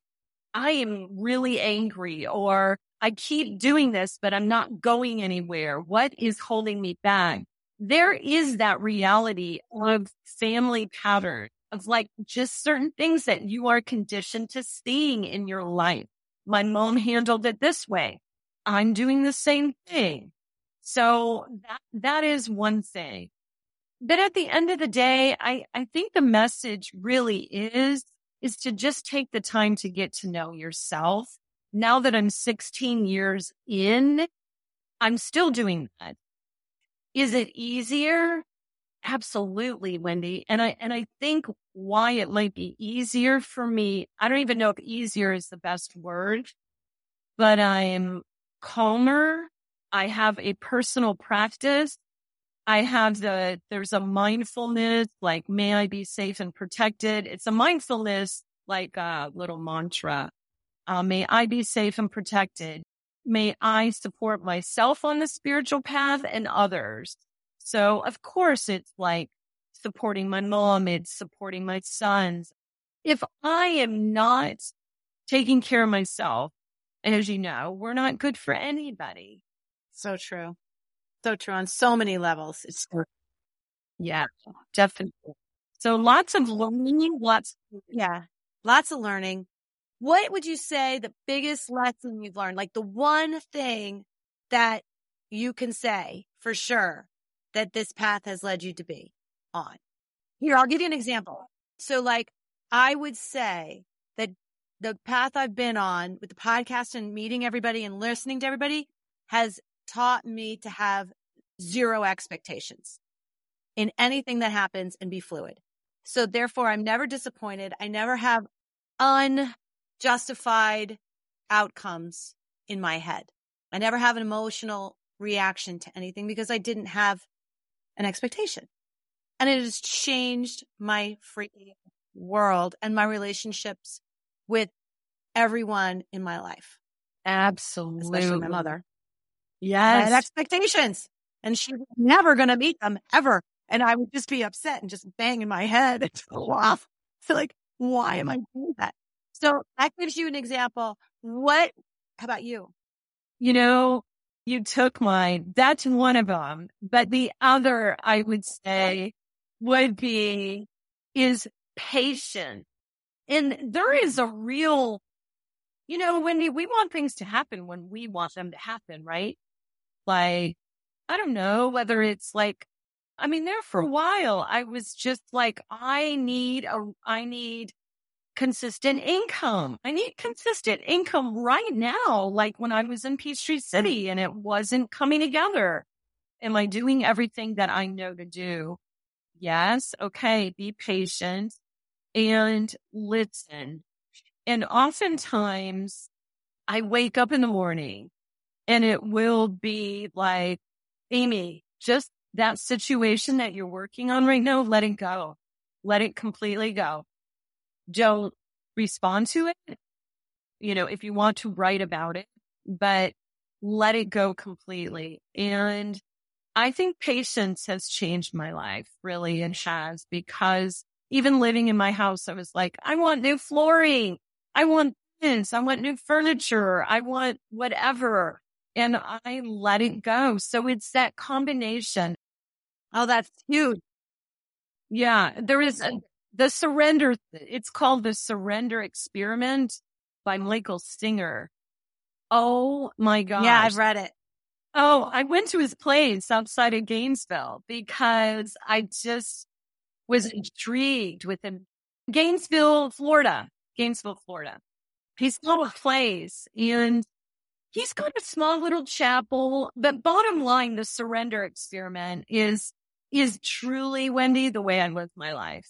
I am really angry or I keep doing this, but I'm not going anywhere. What is holding me back? There is that reality of family pattern of like just certain things that you are conditioned to seeing in your life. My mom handled it this way. I'm doing the same thing. So that, that is one thing. But at the end of the day, I, I think the message really is, is to just take the time to get to know yourself. Now that I'm 16 years in, I'm still doing that. Is it easier? Absolutely, Wendy. And I, and I think why it might be easier for me. I don't even know if easier is the best word, but I'm calmer. I have a personal practice. I have the, there's a mindfulness, like, may I be safe and protected. It's a mindfulness, like a little mantra. Uh, may I be safe and protected. May I support myself on the spiritual path and others. So of course it's like supporting my mom. It's supporting my sons. If I am not taking care of myself, as you know, we're not good for anybody. So true. So true on so many levels. It's yeah, definitely. So lots of learning, lots, yeah, lots of learning. What would you say the biggest lesson you've learned? Like the one thing that you can say for sure that this path has led you to be on. Here, I'll give you an example. So like I would say that the path I've been on with the podcast and meeting everybody and listening to everybody has taught me to have zero expectations in anything that happens and be fluid. So therefore I'm never disappointed. I never have unjustified outcomes in my head. I never have an emotional reaction to anything because I didn't have an expectation. And it has changed my free world and my relationships with everyone in my life. Absolutely. Especially my mother. Yes. Had expectations and she was never going to meet them ever. And I would just be upset and just bang in my head and go off. So like, why am I doing that? So that gives you an example. What, how about you? You know, you took mine. That's one of them. But the other I would say would be is patient. And there is a real, you know, Wendy, we want things to happen when we want them to happen, right? Like, I don't know whether it's like, I mean, there for a while, I was just like, I need a, I need consistent income. I need consistent income right now. Like when I was in Peachtree City hmm. and it wasn't coming together. Am I doing everything that I know to do? Yes. Okay. Be patient. and listen. And oftentimes I wake up in the morning and it will be like, Amy, just that situation that you're working on right now, let it go. Let it completely go. Don't respond to it. You know, if you want to write about it, but let it go completely. And I think patience has changed my life really and has because even living in my house, I was like, I want new flooring. I want this. I want new furniture. I want whatever. And I let it go. So it's that combination. Oh, that's huge. Yeah. There is a, the surrender. It's called the surrender experiment by Michael Singer. Oh my God. Yeah, I've read it. Oh, I went to his place outside of Gainesville because I just was intrigued with him. Gainesville, Florida. Gainesville, Florida. He's got a place and he's got a small little chapel. But bottom line, the surrender experiment is, is truly, Wendy, the way I live my life.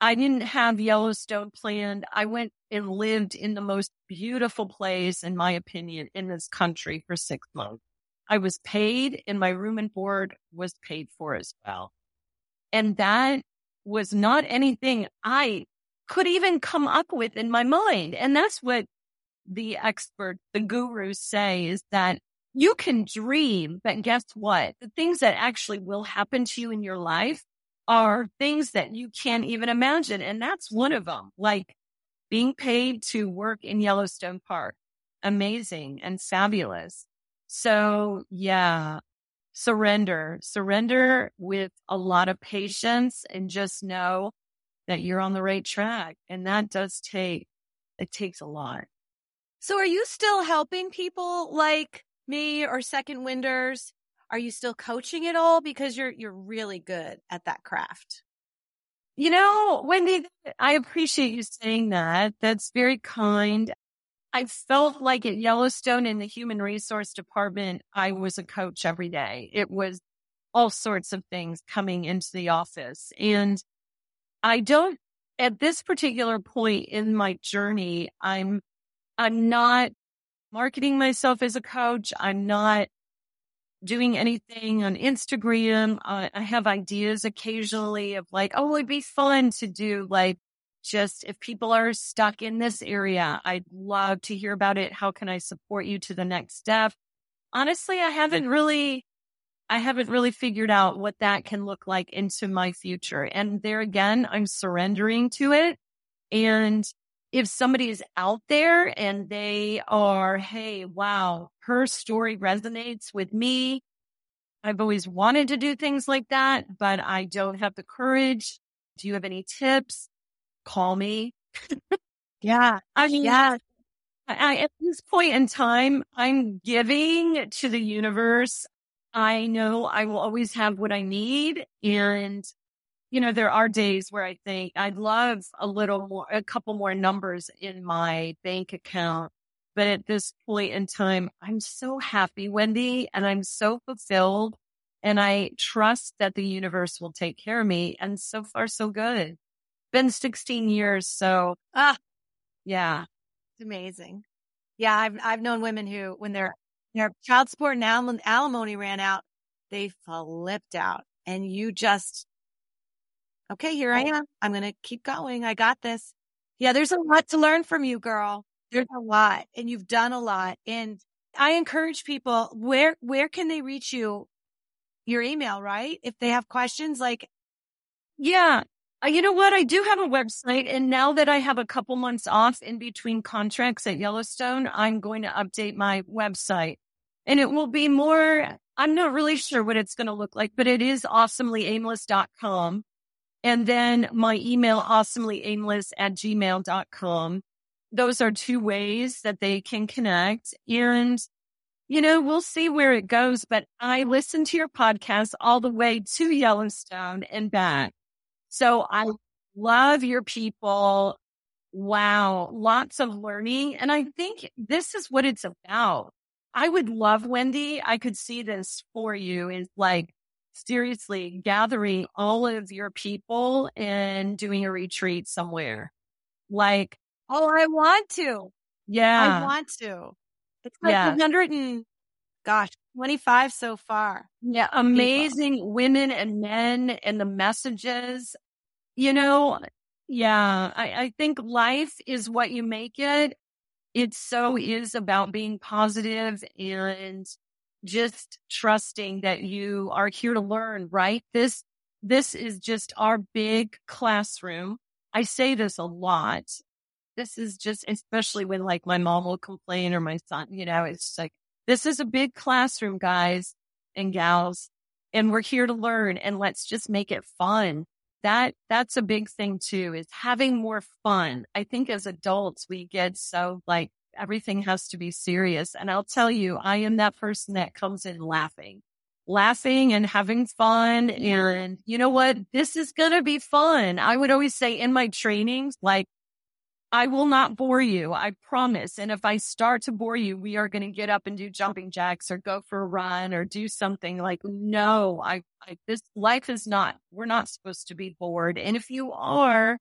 I didn't have Yellowstone planned. I went and lived in the most beautiful place, in my opinion, in this country for six months. I was paid and my room and board was paid for as well. And that was not anything I could even come up with in my mind. And that's what the expert, the gurus say is that you can dream, but guess what? The things that actually will happen to you in your life are things that you can't even imagine. And that's one of them, like being paid to work in Yellowstone Park. Amazing and fabulous. So yeah, surrender, surrender with a lot of patience and just know that you're on the right track. And that does take, it takes a lot. So are you still helping people like me or second winders? Are you still coaching at all? Because you're, you're really good at that craft. You know, Wendy, I appreciate you saying that. That's very kind. I felt like at Yellowstone in the human resource department, I was a coach every day. It was all sorts of things coming into the office. And I don't, at this particular point in my journey, I'm, I'm not marketing myself as a coach. I'm not doing anything on Instagram. I have ideas occasionally of like, oh, it'd be fun to do like just if people are stuck in this area, I'd love to hear about it. How can I support you to the next step? Honestly, I haven't really, I haven't really figured out what that can look like into my future. And there again, I'm surrendering to it. And if somebody is out there and they are, Hey, wow, her story resonates with me. I've always wanted to do things like that, but I don't have the courage. Do you have any tips? call me. yeah. I mean, yeah. I, at this point in time, I'm giving to the universe. I know I will always have what I need. And, you know, there are days where I think I'd love a little more, a couple more numbers in my bank account. But at this point in time, I'm so happy, Wendy, and I'm so fulfilled. And I trust that the universe will take care of me. And so far, so good been 16 years. So, ah, yeah. It's amazing. Yeah. I've, I've known women who, when their, their child support and alimony ran out, they flipped out and you just, okay, here I am. I'm going to keep going. I got this. Yeah. There's a lot to learn from you, girl. There's a lot and you've done a lot. And I encourage people, where, where can they reach you? Your email, right? If they have questions, like, yeah, uh, you know what? I do have a website. And now that I have a couple months off in between contracts at Yellowstone, I'm going to update my website and it will be more, I'm not really sure what it's going to look like, but it is awesomellyaimless.com. And then my email, awesomellyaimless at gmail.com. Those are two ways that they can connect. And, you know, we'll see where it goes, but I listened to your podcast all the way to Yellowstone and back. So I love your people. Wow. Lots of learning. And I think this is what it's about. I would love Wendy. I could see this for you is like seriously gathering all of your people and doing a retreat somewhere. Like, oh, I want to. Yeah. I want to. It's like Yeah. 100 and gosh, 25 so far. Yeah, amazing women and men and the messages. You know, yeah, I, I think life is what you make it. It so is about being positive and just trusting that you are here to learn, right? This, this is just our big classroom. I say this a lot. This is just, especially when like my mom will complain or my son, you know, it's like, this is a big classroom, guys and gals, and we're here to learn and let's just make it fun. That, that's a big thing too, is having more fun. I think as adults, we get so like everything has to be serious. And I'll tell you, I am that person that comes in laughing, laughing and having fun. And you know what? This is going to be fun. I would always say in my trainings, like, I will not bore you. I promise. And if I start to bore you, we are going to get up and do jumping jacks or go for a run or do something like, no, I, I, this life is not, we're not supposed to be bored. And if you are,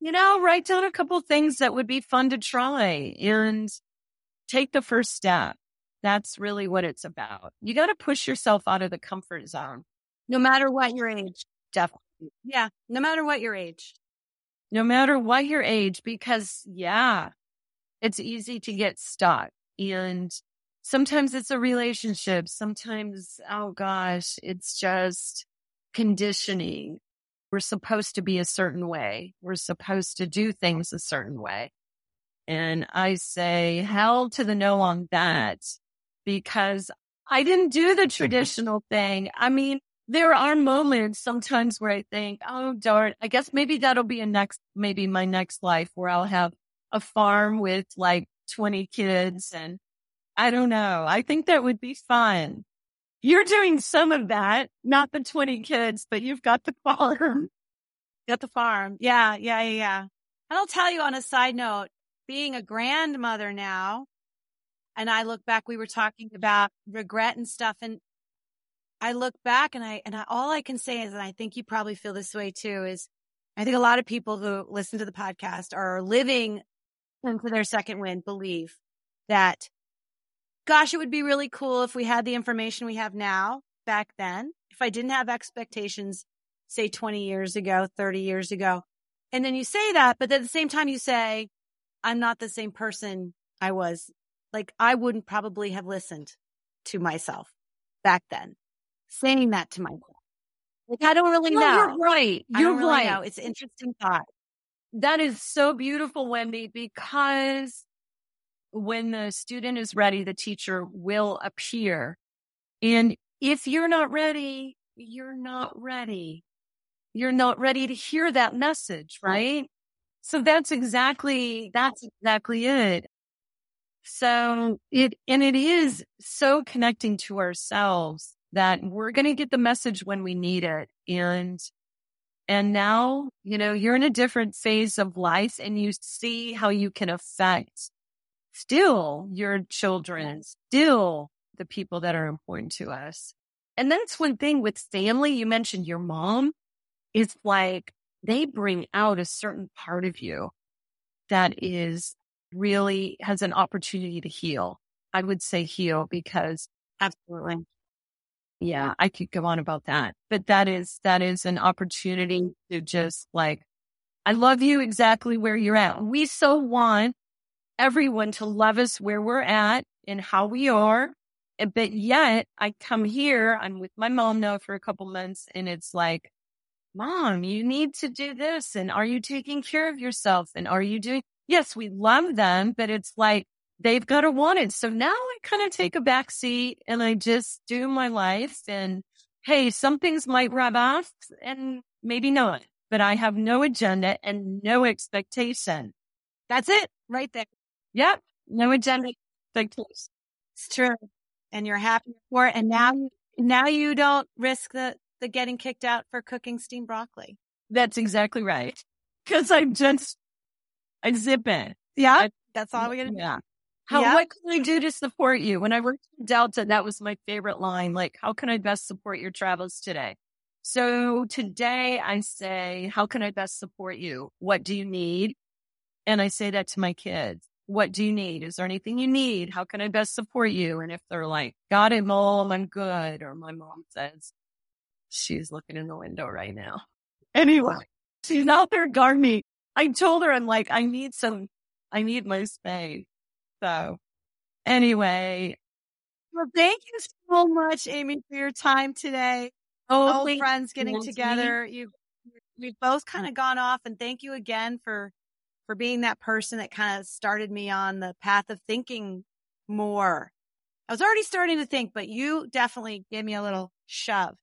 you know, write down a couple things that would be fun to try and take the first step. That's really what it's about. You got to push yourself out of the comfort zone. No matter what your age. Definitely. Yeah. No matter what your age. no matter what your age, because yeah, it's easy to get stuck. And sometimes it's a relationship. Sometimes, oh gosh, it's just conditioning. We're supposed to be a certain way. We're supposed to do things a certain way. And I say hell to the no on that because I didn't do the traditional thing. I mean, there are moments sometimes where I think, oh darn, I guess maybe that'll be a next, maybe my next life where I'll have a farm with like 20 kids and I don't know. I think that would be fun. You're doing some of that, not the 20 kids, but you've got the farm. Got the farm. Yeah. Yeah. Yeah. Yeah. And I'll tell you on a side note, being a grandmother now, and I look back, we were talking about regret and stuff. And I look back and I, and I, all I can say is, and I think you probably feel this way too, is I think a lot of people who listen to the podcast are living into their second wind believe that, gosh, it would be really cool if we had the information we have now back then. If I didn't have expectations, say 20 years ago, 30 years ago. And then you say that, but at the same time you say, I'm not the same person I was. Like I wouldn't probably have listened to myself back then saying that to myself. Like I don't really No, know. you're right. You're really right. know. It's an interesting thought. That is so beautiful, Wendy, because when the student is ready, the teacher will appear. And if you're not ready, you're not ready. You're not ready to hear that message, right? So that's exactly, that's exactly it. So it, and it is so connecting to ourselves that we're going to get the message when we need it. And and now, you know, you're in a different phase of life and you see how you can affect still your children, still the people that are important to us. And that's one thing with family. You mentioned your mom is like they bring out a certain part of you that is really has an opportunity to heal. I would say heal because Absolutely. yeah, I could go on about that, but that is, that is an opportunity to just like, I love you exactly where you're at. We so want everyone to love us where we're at and how we are. Eh, but yet I come here, I'm with my mom now for a couple months and it's like, mom, you need to do this. And are you taking care of yourself? And are you doing, yes, we love them, but it's like, they've got to want it. So now I kind of take a back seat and I just do my life and hey, some things might rub off and maybe not, but I have no agenda and no expectation. That's it right there. Yep. No agenda. Big expectation. It's true. And you're happy for it. And now, now you don't risk the, the getting kicked out for cooking steamed broccoli. That's exactly right. Cause I'm just, I zip in. Yeah. I- That's all we got to do. Yeah. How, Yep. what can I do to support you? When I worked in Delta, that was my favorite line. Like, how can I best support your travels today? So today I say, how can I best support you? What do you need? And I say that to my kids. What do you need? Is there anything you need? How can I best support you? And if they're like, got it, mom, I'm good. Or my mom says, she's looking in the window right now. Anyway, she's out there gardening. I told her, I'm like, I need some, I need my space. So anyway, Well, thank you so much, Amy, for your time today. oh, Old friends getting together. You, we've both kind of gone off, and thank you again for for being that person that kind of started me on the path of thinking more. I was already starting to think, but you definitely gave me a little shove.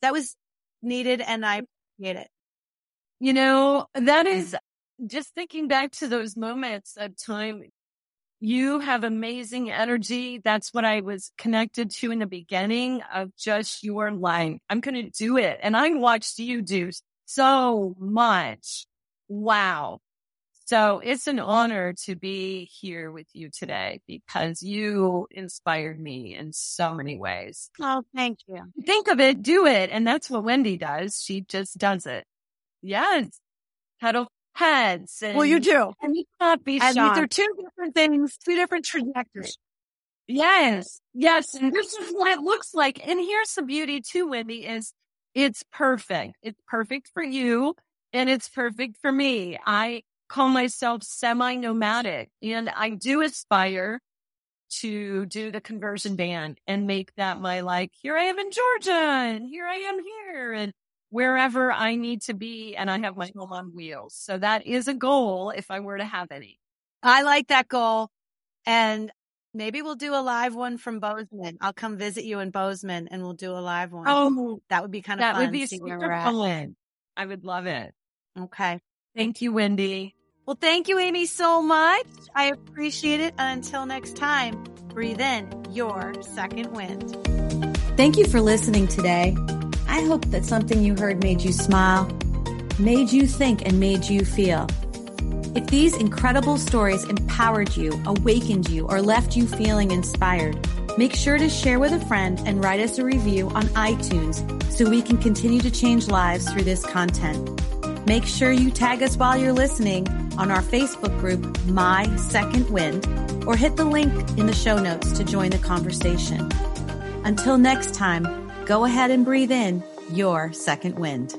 That was needed, and I appreciate it. You know, that mm. is just thinking back to those moments of time. You have amazing energy. That's what I was connected to in the beginning of just your line. I'm going to do it. And I watched you do so much. Wow. So it's an honor to be here with you today because you inspired me in so many ways. Oh, thank you. Think of it, do it. And that's what Wendy does. She just does it. Yes. Pedal heads. And, Well, you do. And you cannot be And shocked. these are two different things, two different trajectories. Yes. Yes. And this is what it looks like. And here's the beauty too, Wendy, is it's perfect. It's perfect for you and it's perfect for me. I call myself semi-nomadic and I do aspire to do the conversion band and make that my like, here I am in Georgia and here I am here and wherever I need to be. And I have my home on wheels. So that is a goal if I were to have any. I like that goal. And maybe we'll do a live one from Bozeman. I'll come visit you in Bozeman and we'll do a live one. Oh, that would be kind of that fun. would be super fun. I would love it. Okay. Thank you, Wendy. Well, thank you, Amy, so much. I appreciate it. Until next time, breathe in your second wind. Thank you for listening today. I hope that something you heard made you smile, made you think, and made you feel. If these incredible stories empowered you, awakened you, or left you feeling inspired, make sure to share with a friend and write us a review on iTunes so we can continue to change lives through this content. Make sure you tag us while you're listening on our Facebook group, My Second Wind, or hit the link in the show notes to join the conversation. Until next time, go ahead and breathe in your second wind.